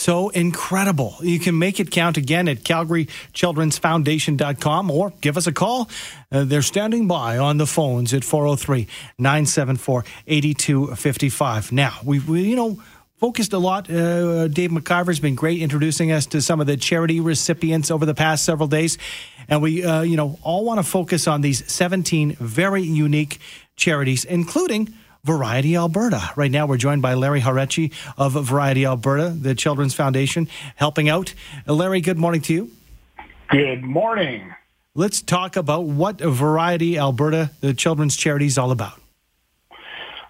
so incredible. You can make it count again at calgarychildrensfoundation.com or give us a call. Uh, they're standing by on the phones at 403 974 8255. Now, we, we, you know, focused a lot. Uh, Dave McIver's been great introducing us to some of the charity recipients over the past several days. And we, uh, you know, all want to focus on these 17 very unique charities, including Variety Alberta. Right now, we're joined by Larry Harechi of Variety Alberta, the Children's Foundation, helping out. Uh, Larry, good morning to you. Good morning. Let's talk about what Variety Alberta, the children's charity, is all about.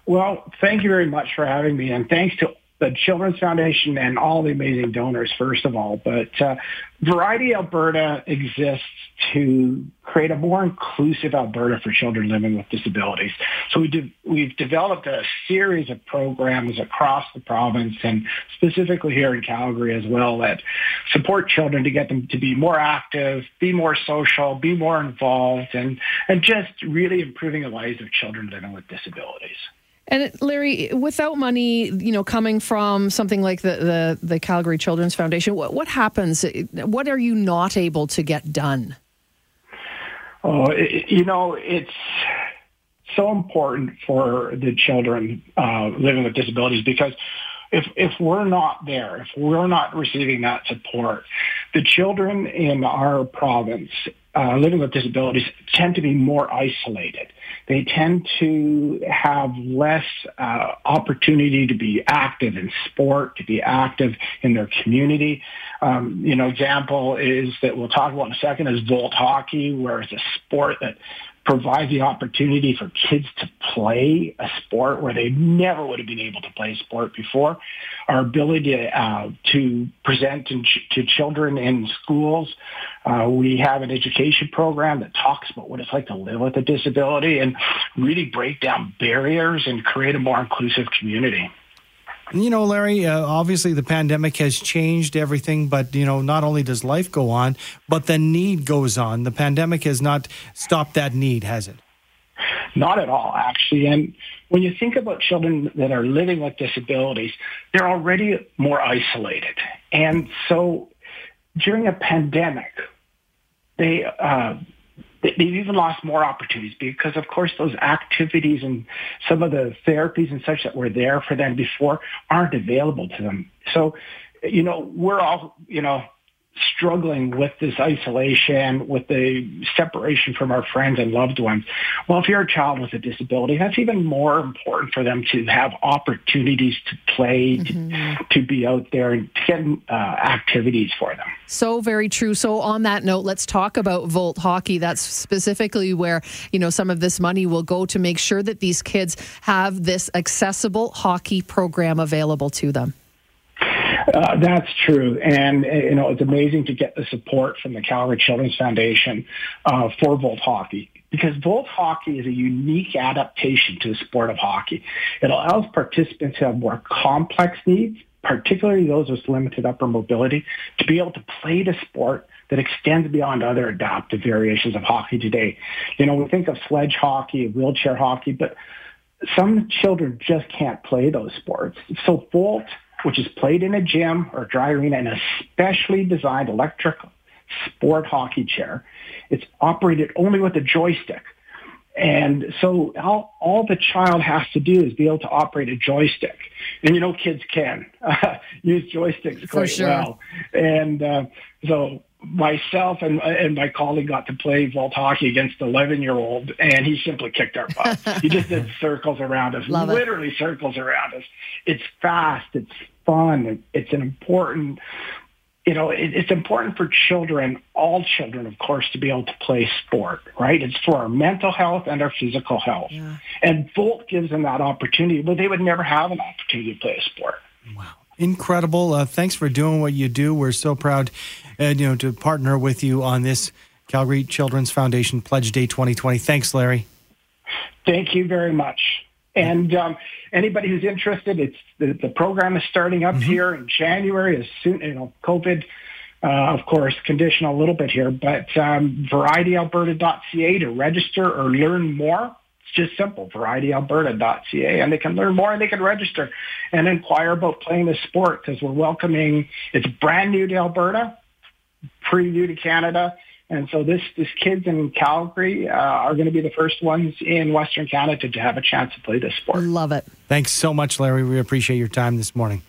Well, thank you very much for having me, and thanks to the Children's Foundation and all the amazing donors, first of all. But uh, Variety Alberta exists to create a more inclusive Alberta for children living with disabilities. So we de- we've developed a series of programs across the province and specifically here in Calgary as well that support children to get them to be more active, be more social, be more involved, and, and just really improving the lives of children living with disabilities. And Larry, without money, you know, coming from something like the, the, the Calgary Children's Foundation, what, what happens? What are you not able to get done? Oh, it, you know, it's so important for the children uh, living with disabilities because if if we're not there, if we're not receiving that support, the children in our province uh, living with disabilities tend to be more isolated. They tend to have less uh, opportunity to be active in sport, to be active in their community. Um, you know, example is that we'll talk about in a second is Volt hockey, where it's a sport that provide the opportunity for kids to play a sport where they never would have been able to play a sport before. Our ability to, uh, to present ch- to children in schools. Uh, we have an education program that talks about what it's like to live with a disability and really break down barriers and create a more inclusive community. You know, Larry, uh, obviously the pandemic has changed everything, but, you know, not only does life go on, but the need goes on. The pandemic has not stopped that need, has it? Not at all, actually. And when you think about children that are living with disabilities, they're already more isolated. And so during a pandemic, they, uh, they've even lost more opportunities because, of course, those activities and some of the therapies and such that were there for them before aren't available to them. So, you know, we're all, you know, struggling with this isolation, with the separation from our friends and loved ones. Well, if you're a child with a disability, that's even more important for them to have opportunities to play, mm-hmm. to, to, be out there and to get uh, activities for them. So very true. So on that note, let's talk about Volt Hockey. That's specifically where, you know, some of this money will go to make sure that these kids have this accessible hockey program available to them. Uh, that's true, and uh, you know it's amazing to get the support from the Calgary Children's Foundation uh, for Volt Hockey because Volt Hockey is a unique adaptation to the sport of hockey. It allows participants who have more complex needs, particularly those with limited upper mobility, to be able to play the sport that extends beyond other adaptive variations of hockey today. You know, we think of sledge hockey, wheelchair hockey, but some children just can't play those sports. So Volt which is played in a gym or dry arena in a specially designed electric sport hockey chair. It's operated only with a joystick. And so all, all the child has to do is be able to operate a joystick. And you know, kids can uh, use joysticks quite sure. well. And uh, so myself and, and my colleague got to play Volt hockey against the 11 year old and he simply kicked our butt. he just did circles around us, Love literally it. circles around us. It's fast. It's fun. It's an important, you know, it, it's important for children, all children, of course, to be able to play sport, right? It's for our mental health and our physical health. Yeah. And Volt gives them that opportunity, but they would never have an opportunity to play a sport. Wow. Incredible. Uh, thanks for doing what you do. We're so proud, uh, you know, to partner with you on this Calgary Children's Foundation Pledge Day 2020. Thanks, Larry. Thank you very much. And um, anybody who's interested, it's the, the program is starting up mm-hmm. here in January. As soon, you know, COVID, uh, of course, conditional a little bit here, but um, varietyalberta.ca to register or learn more. It's just simple, varietyalberta.ca, and they can learn more and they can register and inquire about playing the sport because we're welcoming, it's brand new to Alberta, pretty new to Canada. And so this, this kids in Calgary uh, are going to be the first ones in Western Canada to have a chance to play this sport. Love it. Thanks so much, Larry. We appreciate your time this morning.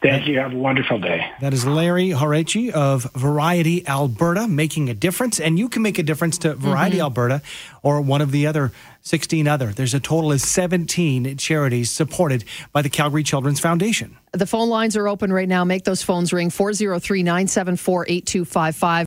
Thank you. Have a wonderful day. That is Larry Horechi of Variety Alberta making a difference. And you can make a difference to Variety mm-hmm. Alberta or one of the other 16 other. There's a total of 17 charities supported by the Calgary Children's Foundation. The phone lines are open right now. Make those phones ring 403 974 8255.